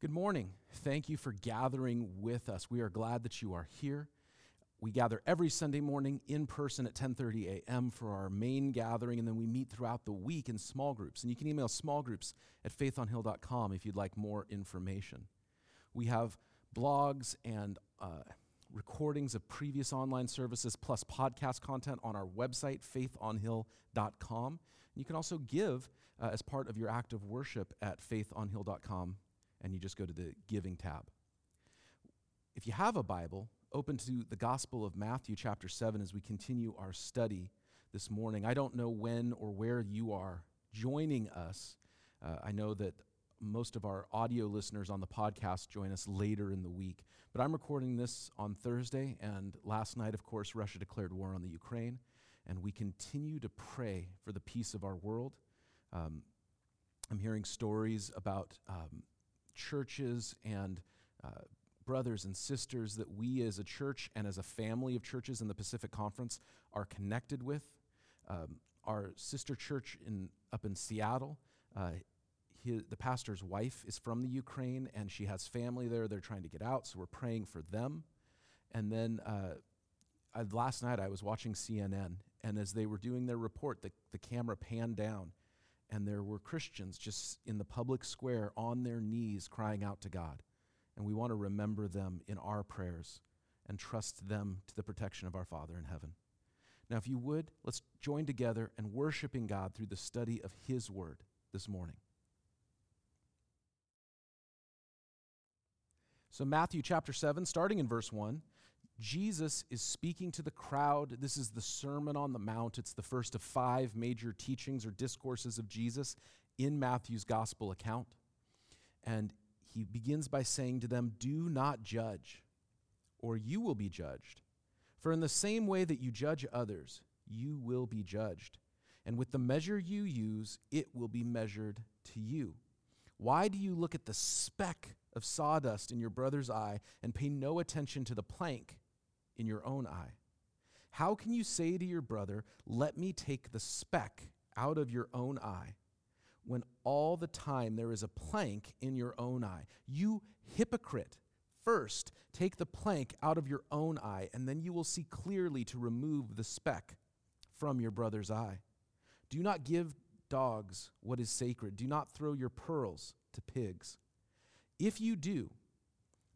Good morning. Thank you for gathering with us. We are glad that you are here. We gather every Sunday morning in person at 10:30 a.m. for our main gathering and then we meet throughout the week in small groups. And you can email small groups at faithonhill.com if you'd like more information. We have blogs and uh, recordings of previous online services plus podcast content on our website faithonhill.com. And you can also give uh, as part of your act of worship at faithonhill.com and you just go to the giving tab. If you have a Bible, open to the Gospel of Matthew, chapter 7, as we continue our study this morning. I don't know when or where you are joining us. Uh, I know that most of our audio listeners on the podcast join us later in the week. But I'm recording this on Thursday, and last night, of course, Russia declared war on the Ukraine, and we continue to pray for the peace of our world. Um, I'm hearing stories about um, churches and uh, brothers and sisters that we as a church and as a family of churches in the Pacific Conference are connected with. Um, our sister church in, up in Seattle, uh, his, the pastor's wife is from the Ukraine and she has family there. They're trying to get out, so we're praying for them. And then uh, I, last night I was watching CNN, and as they were doing their report, the, the camera panned down and there were Christians just in the public square on their knees crying out to God. And we want to remember them in our prayers and trust them to the protection of our Father in heaven. Now, if you would, let's join together and worshiping God through the study of His Word this morning. So, Matthew chapter 7, starting in verse 1, Jesus is speaking to the crowd. This is the Sermon on the Mount. It's the first of five major teachings or discourses of Jesus in Matthew's gospel account. And he begins by saying to them, Do not judge, or you will be judged. For in the same way that you judge others, you will be judged. And with the measure you use, it will be measured to you. Why do you look at the speck of sawdust in your brother's eye and pay no attention to the plank in your own eye? How can you say to your brother, Let me take the speck out of your own eye, when all the time there is a plank in your own eye? You hypocrite! First, take the plank out of your own eye, and then you will see clearly to remove the speck from your brother's eye. Do not give dogs what is sacred. Do not throw your pearls to pigs. If you do,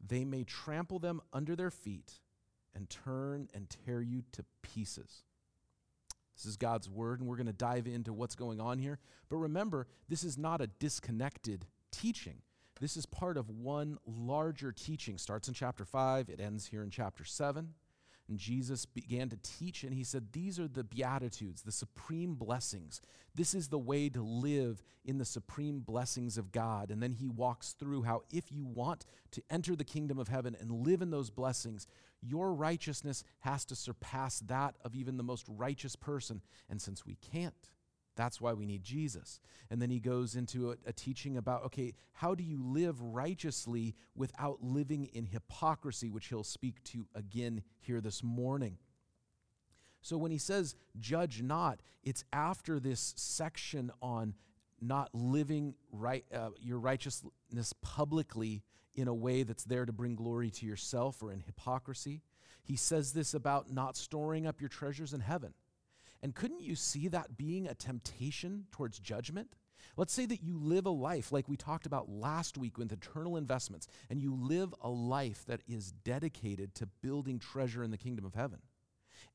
they may trample them under their feet and turn and tear you to pieces. This is God's word, and we're going to dive into what's going on here. But remember, this is not a disconnected teaching. This is part of one larger teaching. Starts in chapter 5, it ends here in chapter 7. And Jesus began to teach, and he said, These are the Beatitudes, the supreme blessings. This is the way to live in the supreme blessings of God. And then he walks through how, if you want to enter the kingdom of heaven and live in those blessings, your righteousness has to surpass that of even the most righteous person. And since we can't, that's why we need Jesus. And then he goes into a, a, teaching about okay, how do you live righteously without living in hypocrisy, which he'll speak to again here this morning. So when he says, judge not, it's after this section on not living right, uh, your righteousness publicly in a way that's there to bring glory to yourself or in hypocrisy. He says this about not storing up your treasures in heaven. And couldn't you see that being a temptation towards judgment? Let's say that you live a life like we talked about last week with eternal investments, and you live a life that is dedicated to building treasure in the kingdom of heaven.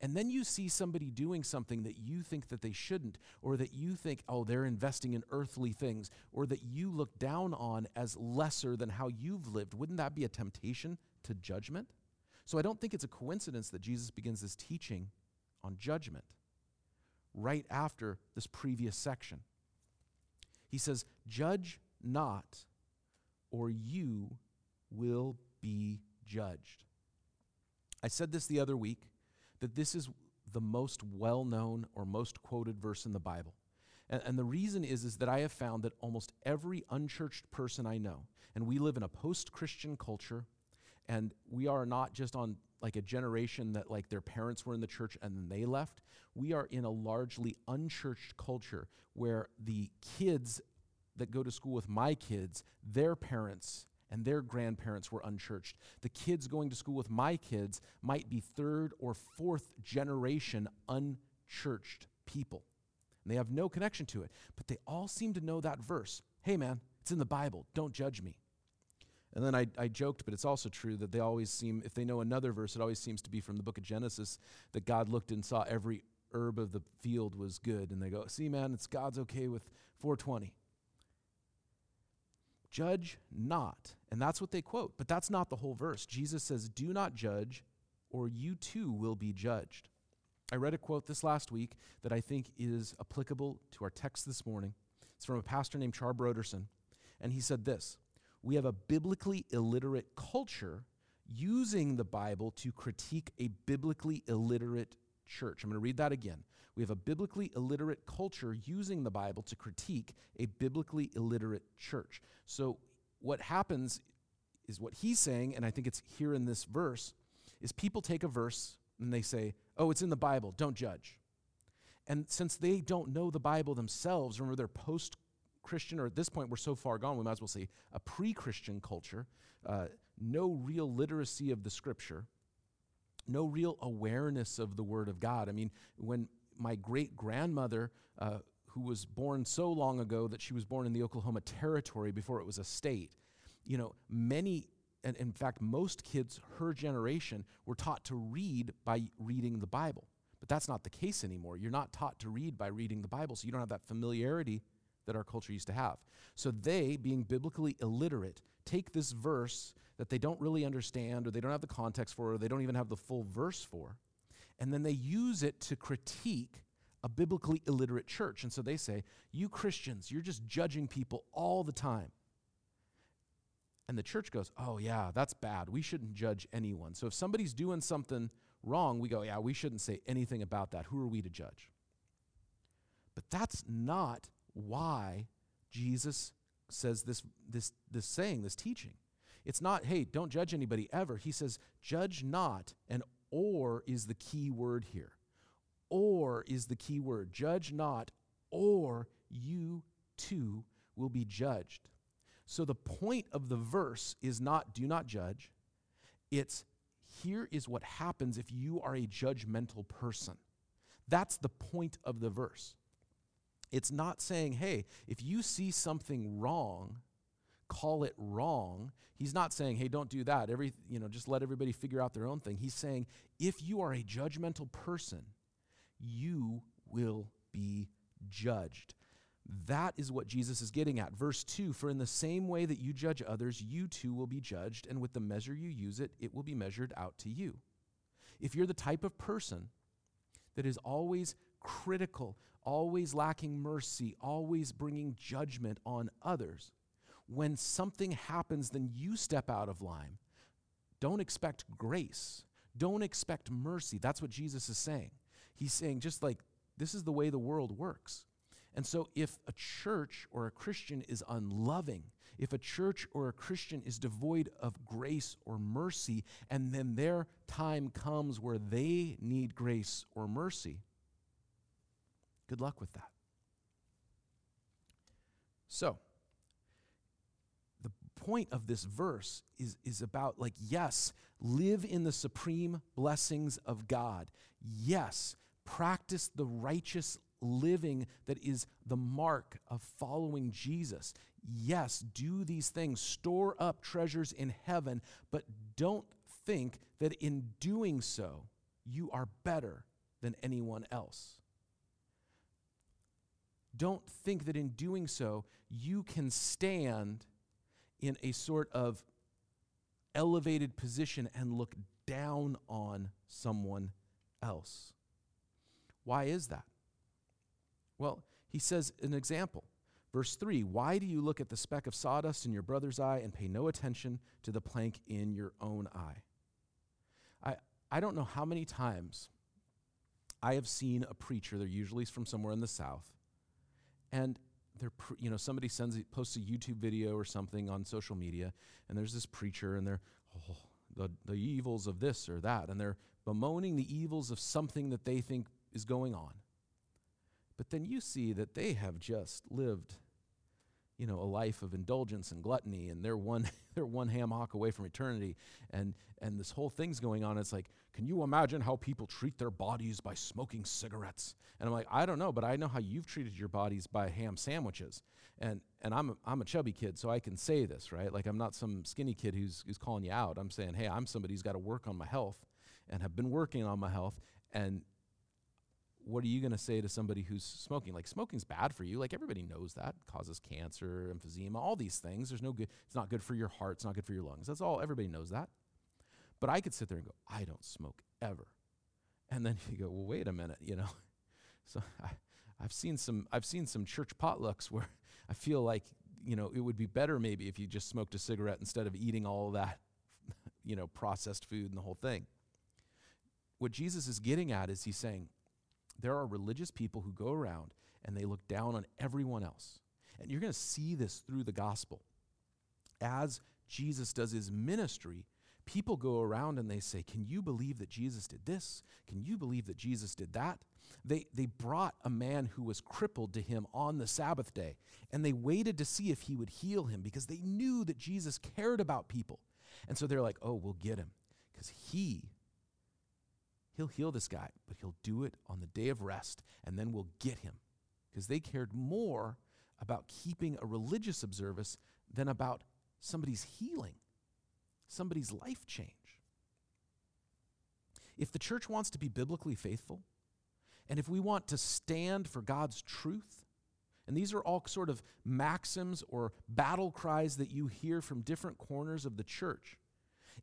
And then you see somebody doing something that you think that they shouldn't, or that you think, oh, they're investing in earthly things, or that you look down on as lesser than how you've lived. Wouldn't that be a temptation to judgment? So I don't think it's a coincidence that Jesus begins this teaching on judgment right after this previous section. He says, Judge not, or you will be judged. I said this the other week that this is the most well known or most quoted verse in the Bible. And, the reason is, is that I have found that almost every unchurched person I know, and we live in a post Christian culture, and we are not just on like a generation that like their parents were in the church and then they left. We are in a largely unchurched culture where the kids that go to school with my kids, their parents and their grandparents were unchurched. The kids going to school with my kids might be third or fourth generation unchurched people. And they have no connection to it, but they all seem to know that verse. Hey, man, it's in the Bible. Don't judge me. And then I, I joked, but it's also true that they always seem, if they know another verse, it always seems to be from the book of Genesis that God looked and saw every herb of the field was good. And they go, see, man, it's God's okay with 420. Judge not. And that's what they quote, but that's not the whole verse. Jesus says, Do not judge, or you too will be judged. I read a quote this last week that I think is applicable to our text this morning. It's from a pastor named Char Broderson. And he said this We have a biblically illiterate culture using the Bible to critique a biblically illiterate church. I'm going to read that again. We have a biblically illiterate culture using the Bible to critique a biblically illiterate church. So, what happens is what he's saying, and I think it's here in this verse, is people take a verse and they say, Oh, it's in the Bible, don't judge. And since they don't know the Bible themselves, remember they're post Christian, or at this point we're so far gone, we might as well say a pre Christian culture, uh, no real literacy of the scripture, no real awareness of the Word of God. I mean, when my great grandmother, uh, who was born so long ago that she was born in the Oklahoma Territory before it was a state, you know, many, and in fact, most kids her generation were taught to read by reading the Bible. But that's not the case anymore. You're not taught to read by reading the Bible, so you don't have that familiarity that our culture used to have. So they, being biblically illiterate, take this verse that they don't really understand or they don't have the context for or they don't even have the full verse for, and then they use it to critique a biblically illiterate church. And so they say, You Christians, you're just judging people all the time. And the church goes, Oh, yeah, that's bad. We shouldn't judge anyone. So if somebody's doing something wrong, we go, Yeah, we shouldn't say anything about that. Who are we to judge? But that's not why Jesus says this, this, this saying, this teaching. It's not, hey, don't judge anybody ever. He says, judge not, and or is the key word here. Or is the key word. Judge not, or you too will be judged. So the point of the verse is not do not judge. It's here is what happens if you are a judgmental person. That's the point of the verse. It's not saying, hey, if you see something wrong, call it wrong. He's not saying, hey, don't do that. Every, you know, just let everybody figure out their own thing. He's saying, if you are a judgmental person, you will be judged. That is what Jesus is getting at. Verse 2 For in the same way that you judge others, you too will be judged, and with the measure you use it, it will be measured out to you. If you're the type of person that is always critical, always lacking mercy, always bringing judgment on others, when something happens, then you step out of line. Don't expect grace. Don't expect mercy. That's what Jesus is saying. He's saying, just like this is the way the world works. And so, if a church or a Christian is unloving, if a church or a Christian is devoid of grace or mercy, and then their time comes where they need grace or mercy, good luck with that. So, the point of this verse is, is about like, yes, live in the supreme blessings of God. Yes, practice the righteous living that is the mark of following Jesus. Yes, do these things, store up treasures in heaven, but don't think that in doing so, you are better than anyone else. Don't think that in doing so, you can stand in a sort of elevated position and look down on someone else. Why is that? Well, he says an example. Verse 3 Why do you look at the speck of sawdust in your brother's eye and pay no attention to the plank in your own eye? I, I don't know how many times I have seen a preacher, they're usually from somewhere in the South, and they're you know somebody sends posts a YouTube video or something on social media, and there's this preacher, and they're oh, the the evils of this or that, and they're bemoaning the evils of something that they think is going on. But then you see that they have just lived, you know, a life of indulgence and gluttony, and they're one, they're one ham hock away from eternity, and and this whole thing's going on. It's like, can you imagine how people treat their bodies by smoking cigarettes? And I'm like, I don't know, but I know how you've treated your bodies by ham sandwiches, and and I'm a, I'm a chubby kid, so I can say this, right? Like I'm not some skinny kid who's who's calling you out. I'm saying, hey, I'm somebody who's got to work on my health, and have been working on my health, and what are you going to say to somebody who's smoking? Like smoking's bad for you. Like everybody knows that it causes cancer, emphysema, all these things. There's no good. It's not good for your heart. It's not good for your lungs. That's all. Everybody knows that. But I could sit there and go, I don't smoke ever, and then you go, well, wait a minute, you know. So I, I've seen some. I've seen some church potlucks where I feel like you know it would be better maybe if you just smoked a cigarette instead of eating all that, you know, processed food and the whole thing. What Jesus is getting at is he's saying there are religious people who go around and they look down on everyone else. And you're going to see this through the gospel. As Jesus does his ministry, people go around and they say, Can you believe that Jesus did this? Can you believe that Jesus did that? They, they brought a man who was crippled to him on the Sabbath day, and they waited to see if he would heal him because they knew that Jesus cared about people. And so they're like, Oh, we'll get him because he He'll heal this guy, but he'll do it on the day of rest, and then we'll get him. Because they cared more about keeping a religious observance than about somebody's healing, somebody's life change. If the church wants to be biblically faithful, and if we want to stand for God's truth, and these are all sort of maxims or battle cries that you hear from different corners of the church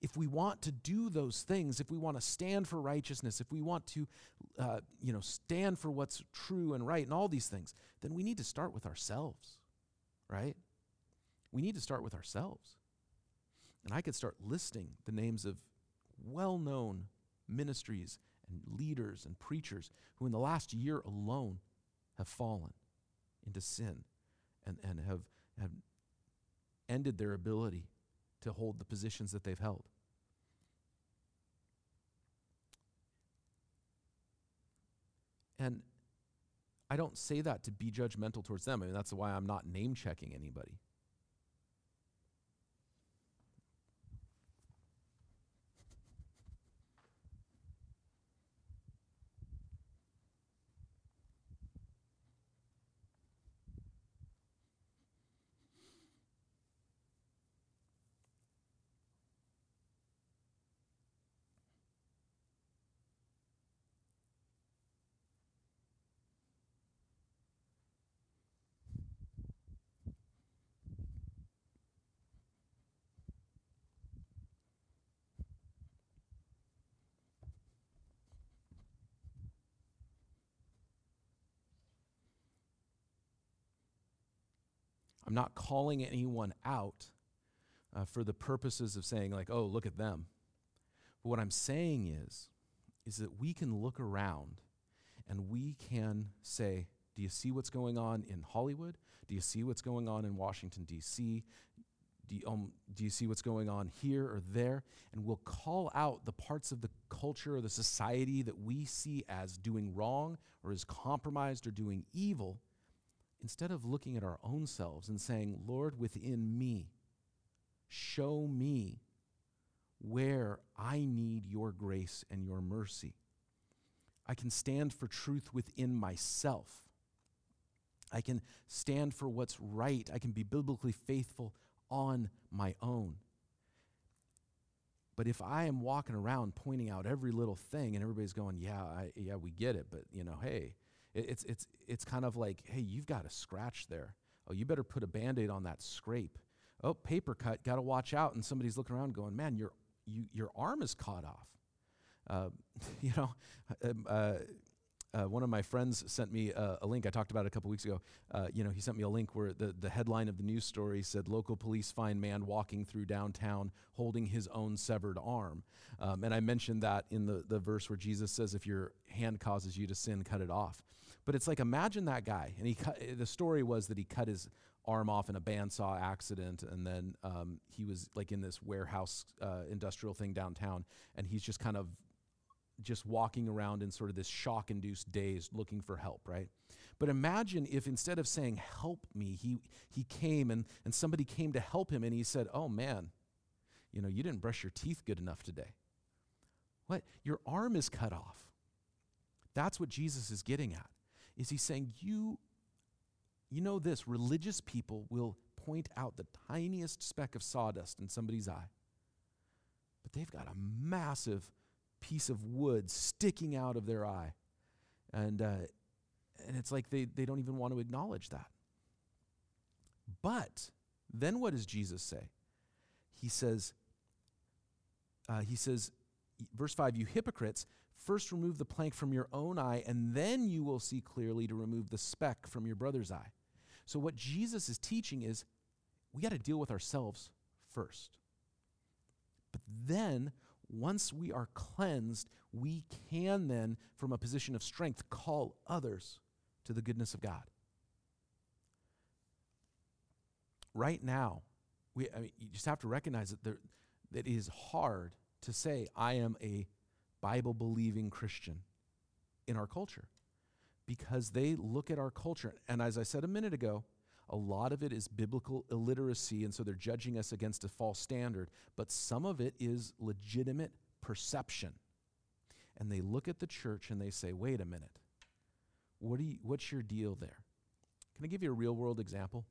if we want to do those things, if we want to stand for righteousness, if we want to, uh, you know, stand for what's true and right and all these things, then we need to start with ourselves, right? We need to start with ourselves. And I could start listing the names of well known ministries and leaders and preachers who, in the last year alone, have fallen into sin and, and have, have ended their ability to hold the positions that they've held. And I don't say that to be judgmental towards them. I mean, that's why I'm not name checking anybody. I'm not calling anyone out uh, for the purposes of saying, like, oh, look at them. But what I'm saying is, is that we can look around and we can say, do you see what's going on in Hollywood? Do you see what's going on in Washington, D.C.? Do you, um, do you see what's going on here or there? And we'll call out the parts of the culture or the society that we see as doing wrong or as compromised or doing evil instead of looking at our own selves and saying, Lord, within me, show me where I need your grace and your mercy. I can stand for truth within myself. I can stand for what's right. I can be biblically faithful on my own. But if I am walking around pointing out every little thing and everybody's going, yeah, I, yeah, we get it, but you know, hey, it's, it's, it's kind of like, hey, you've got a scratch there. Oh, you better put a band aid on that scrape. Oh, paper cut, got to watch out. And somebody's looking around going, man, your, you, your arm is caught off. Uh, you know, um, uh, uh, one of my friends sent me a, a, link. I talked about it a couple weeks ago. Uh, you know, he sent me a link where the, the headline of the news story said, "Local police find man walking through downtown holding his own severed arm." Um, and I mentioned that in the the verse where Jesus says, "If your hand causes you to sin, cut it off." But it's like imagine that guy, and he cut, the story was that he cut his arm off in a bandsaw accident, and then um, he was like in this warehouse uh, industrial thing downtown, and he's just kind of just walking around in sort of this shock-induced daze, looking for help, right? But imagine if instead of saying, Help me, he, he came and, and somebody came to help him and he said, Oh man, you know, you didn't brush your teeth good enough today. What? Your arm is cut off. That's what Jesus is getting at. Is he saying, You, you know this, religious people will point out the tiniest speck of sawdust in somebody's eye, but they've got a massive piece of wood sticking out of their eye. And, uh, and it's like they, they don't even want to acknowledge that. But then what does Jesus say? He says, uh, he says, verse 5, you hypocrites, first remove the plank from your own eye, and then you will see clearly to remove the speck from your brother's eye. So, what Jesus is teaching is we got to deal with ourselves first. But then, once we are cleansed, we can then, from a position of strength, call others to the goodness of God. Right now, we, I mean, you just have to recognize that, there, that it is hard to say, I am a Bible believing Christian in our culture because they look at our culture. And as I said a minute ago, a lot of it is biblical illiteracy, and so they're judging us against a false standard. But some of it is legitimate perception. And they look at the church and they say, wait a minute, what do you, what's your deal there? Can I give you a real world example?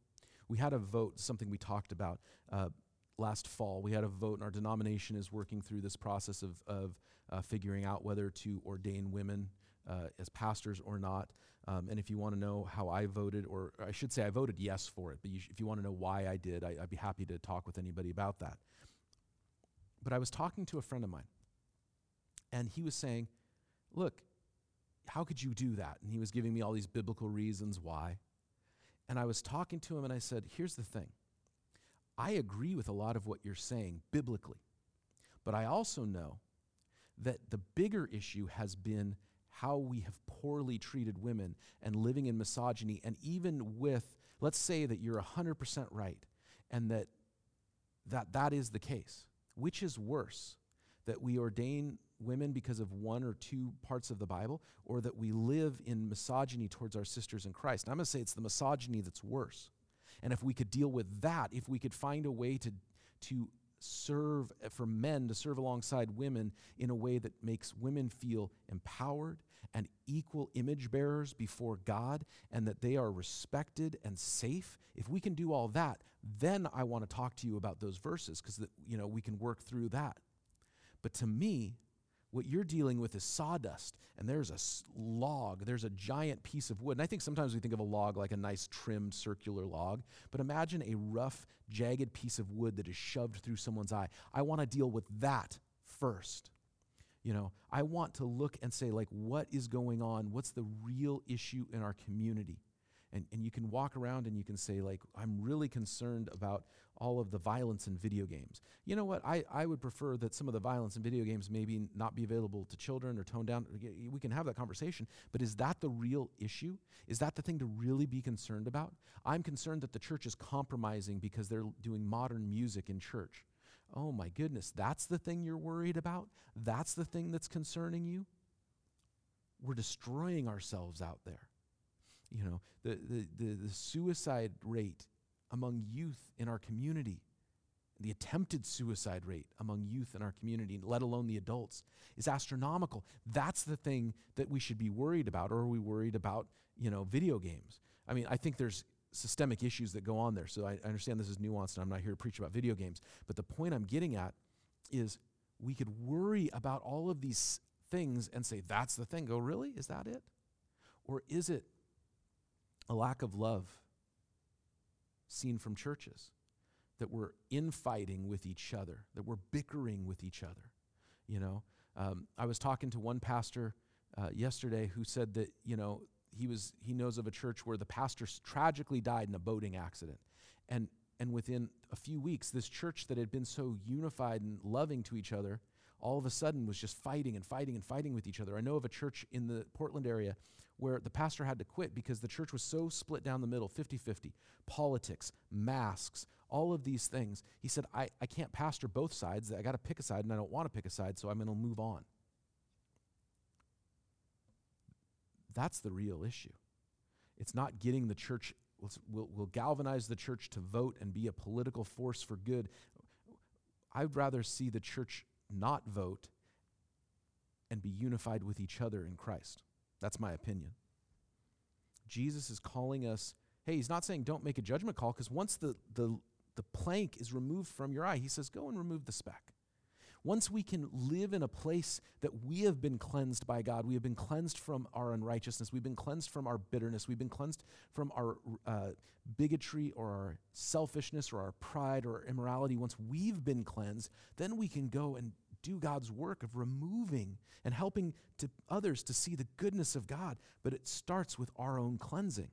We had a vote, something we talked about uh, last fall. We had a vote, and our denomination is working through this process of, of uh, figuring out whether to ordain women uh, as pastors or not. Um, and if you want to know how I voted, or I should say I voted yes for it, but you sh- if you want to know why I did, I, I'd be happy to talk with anybody about that. But I was talking to a friend of mine, and he was saying, Look, how could you do that? And he was giving me all these biblical reasons why. And I was talking to him, and I said, Here's the thing I agree with a lot of what you're saying biblically, but I also know that the bigger issue has been how we have poorly treated women and living in misogyny. And even with, let's say that you're 100% right and that, that that is the case, which is worse? That we ordain women because of one or two parts of the Bible, or that we live in misogyny towards our sisters in Christ? And I'm going to say it's the misogyny that's worse. And if we could deal with that, if we could find a way to, to serve, eh, for men to serve alongside women in a way that makes women feel empowered and equal image bearers before God and that they are respected and safe, if we can do all that, then I want to talk to you about those verses because you know we can work through that. But to me, what you're dealing with is sawdust, and there's a log, there's a giant piece of wood. And I think sometimes we think of a log like a nice trimmed circular log, but imagine a rough, jagged piece of wood that is shoved through someone's eye. I want to deal with that first. You know, I want to look and say, like, what is going on? What's the real issue in our community? And, and you can walk around and you can say, like, I'm really concerned about all of the violence in video games. You know what? I, I would prefer that some of the violence in video games maybe not be available to children or toned down. We can have that conversation. But is that the real issue? Is that the thing to really be concerned about? I'm concerned that the church is compromising because they're doing modern music in church. Oh my goodness, that's the thing you're worried about? That's the thing that's concerning you? We're destroying ourselves out there. You know, the, the, the, the suicide rate among youth in our community, the attempted suicide rate among youth in our community, let alone the adults, is astronomical. That's the thing that we should be worried about, or are we worried about, you know, video games? I mean, I think there's systemic issues that go on there. So I, I understand this is nuanced and I'm not here to preach about video games. But the point I'm getting at is we could worry about all of these things and say, that's the thing. Go, really? Is that it? Or is it a lack of love seen from churches? That we're infighting with each other, that we're bickering with each other. You know, um, I was talking to one pastor uh, yesterday who said that, you know, he was he knows of a church where the pastor tragically died in a boating accident and and within a few weeks this church that had been so unified and loving to each other all of a sudden was just fighting and fighting and fighting with each other i know of a church in the portland area where the pastor had to quit because the church was so split down the middle 50-50 politics masks all of these things he said i, I can't pastor both sides i got to pick a side and i don't want to pick a side so i'm going to move on That's the real issue. It's not getting the church, will will galvanize the church to vote and be a political force for good. I'd rather see the church not vote and be unified with each other in Christ. That's my opinion. Jesus is calling us, hey, he's not saying don't make a judgment call, because once the, the, the plank is removed from your eye, he says, go and remove the speck. Once we can live in a place that we have been cleansed by God, we have been cleansed from our unrighteousness, we've been cleansed from our bitterness, we've been cleansed from our uh, bigotry or our selfishness or our pride or our immorality. Once we've been cleansed, then we can go and do God's work of removing and helping to others to see the goodness of God, but it starts with our own cleansing.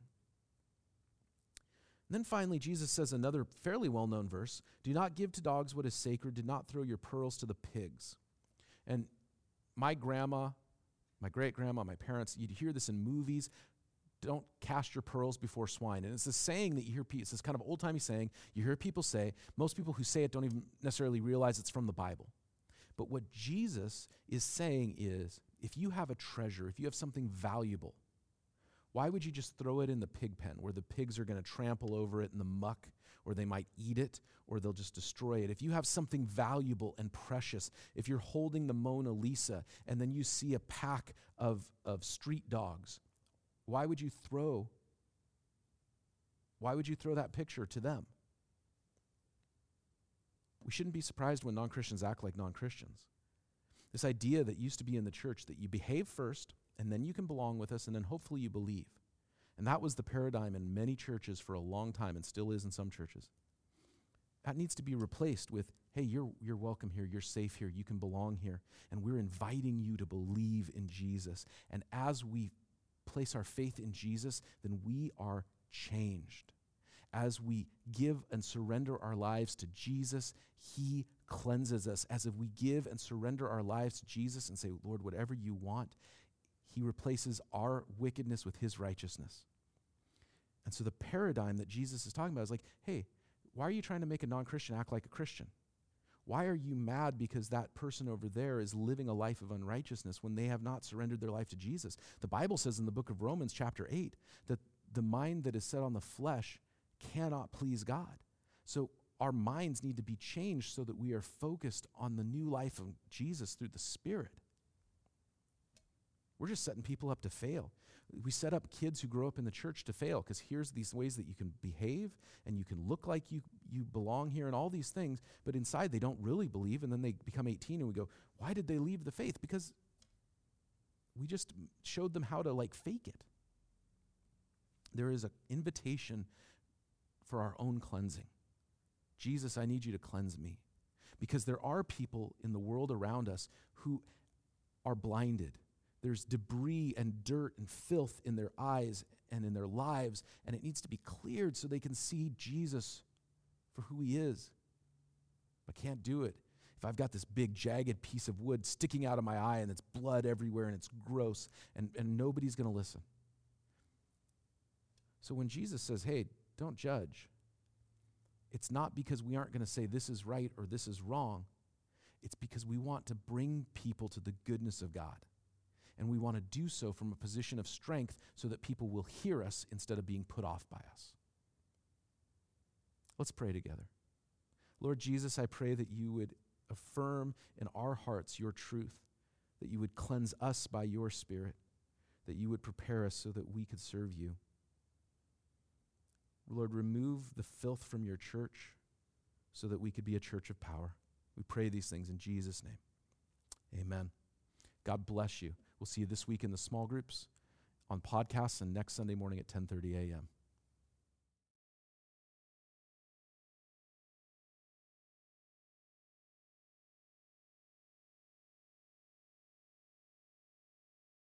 And then finally, Jesus says another fairly well known verse Do not give to dogs what is sacred, do not throw your pearls to the pigs. And my grandma, my great grandma, my parents, you'd hear this in movies. Don't cast your pearls before swine. And it's a saying that you hear, it's this kind of old timey saying you hear people say. Most people who say it don't even necessarily realize it's from the Bible. But what Jesus is saying is if you have a treasure, if you have something valuable, why would you just throw it in the pig pen where the pigs are going to trample over it in the muck, or they might eat it, or they'll just destroy it? If you have something valuable and precious, if you're holding the Mona Lisa and then you see a pack of, of street dogs, why would you throw why would you throw that picture to them? We shouldn't be surprised when non Christians act like non Christians. This idea that used to be in the church that you behave first, and then you can belong with us, and then hopefully you believe. And that was the paradigm in many churches for a long time, and still is in some churches. That needs to be replaced with hey, you're, you're welcome here, you're safe here, you can belong here. And we're inviting you to believe in Jesus. And as we place our faith in Jesus, then we are changed as we give and surrender our lives to Jesus, He cleanses us. As if we give and surrender our lives to Jesus and say, Lord, whatever you want, He replaces our wickedness with His righteousness. And so the paradigm that Jesus is talking about is like, hey, why are you trying to make a non Christian act like a Christian? Why are you mad because that person over there is living a life of unrighteousness when they have not surrendered their life to Jesus? The Bible says in the book of Romans, chapter 8, that the mind that is set on the flesh cannot please God. So our minds need to be changed so that we are focused on the new life of Jesus through the Spirit. We're just setting people up to fail. We set up kids who grow up in the church to fail because here's these ways that you can behave and you can look like you, you belong here and all these things, but inside they don't really believe. And then they become 18 and we go, why did they leave the faith? Because we just showed them how to like fake it. There is an invitation for our own cleansing. Jesus, I need you to cleanse me. Because there are people in the world around us who are blinded. There's debris and dirt and filth in their eyes and in their lives, and it needs to be cleared so they can see Jesus for who he is. I can't do it if I've got this big jagged piece of wood sticking out of my eye and it's blood everywhere and it's gross and, and nobody's going to listen. So when Jesus says, hey, don't judge. It's not because we aren't going to say this is right or this is wrong. It's because we want to bring people to the goodness of God. And we want to do so from a position of strength so that people will hear us instead of being put off by us. Let's pray together. Lord Jesus, I pray that you would affirm in our hearts your truth, that you would cleanse us by your Spirit, that you would prepare us so that we could serve you. Lord, remove the filth from your church so that we could be a church of power. We pray these things in Jesus' name. Amen. God bless you. We'll see you this week in the small groups, on podcasts, and next Sunday morning at 10:30 a.m.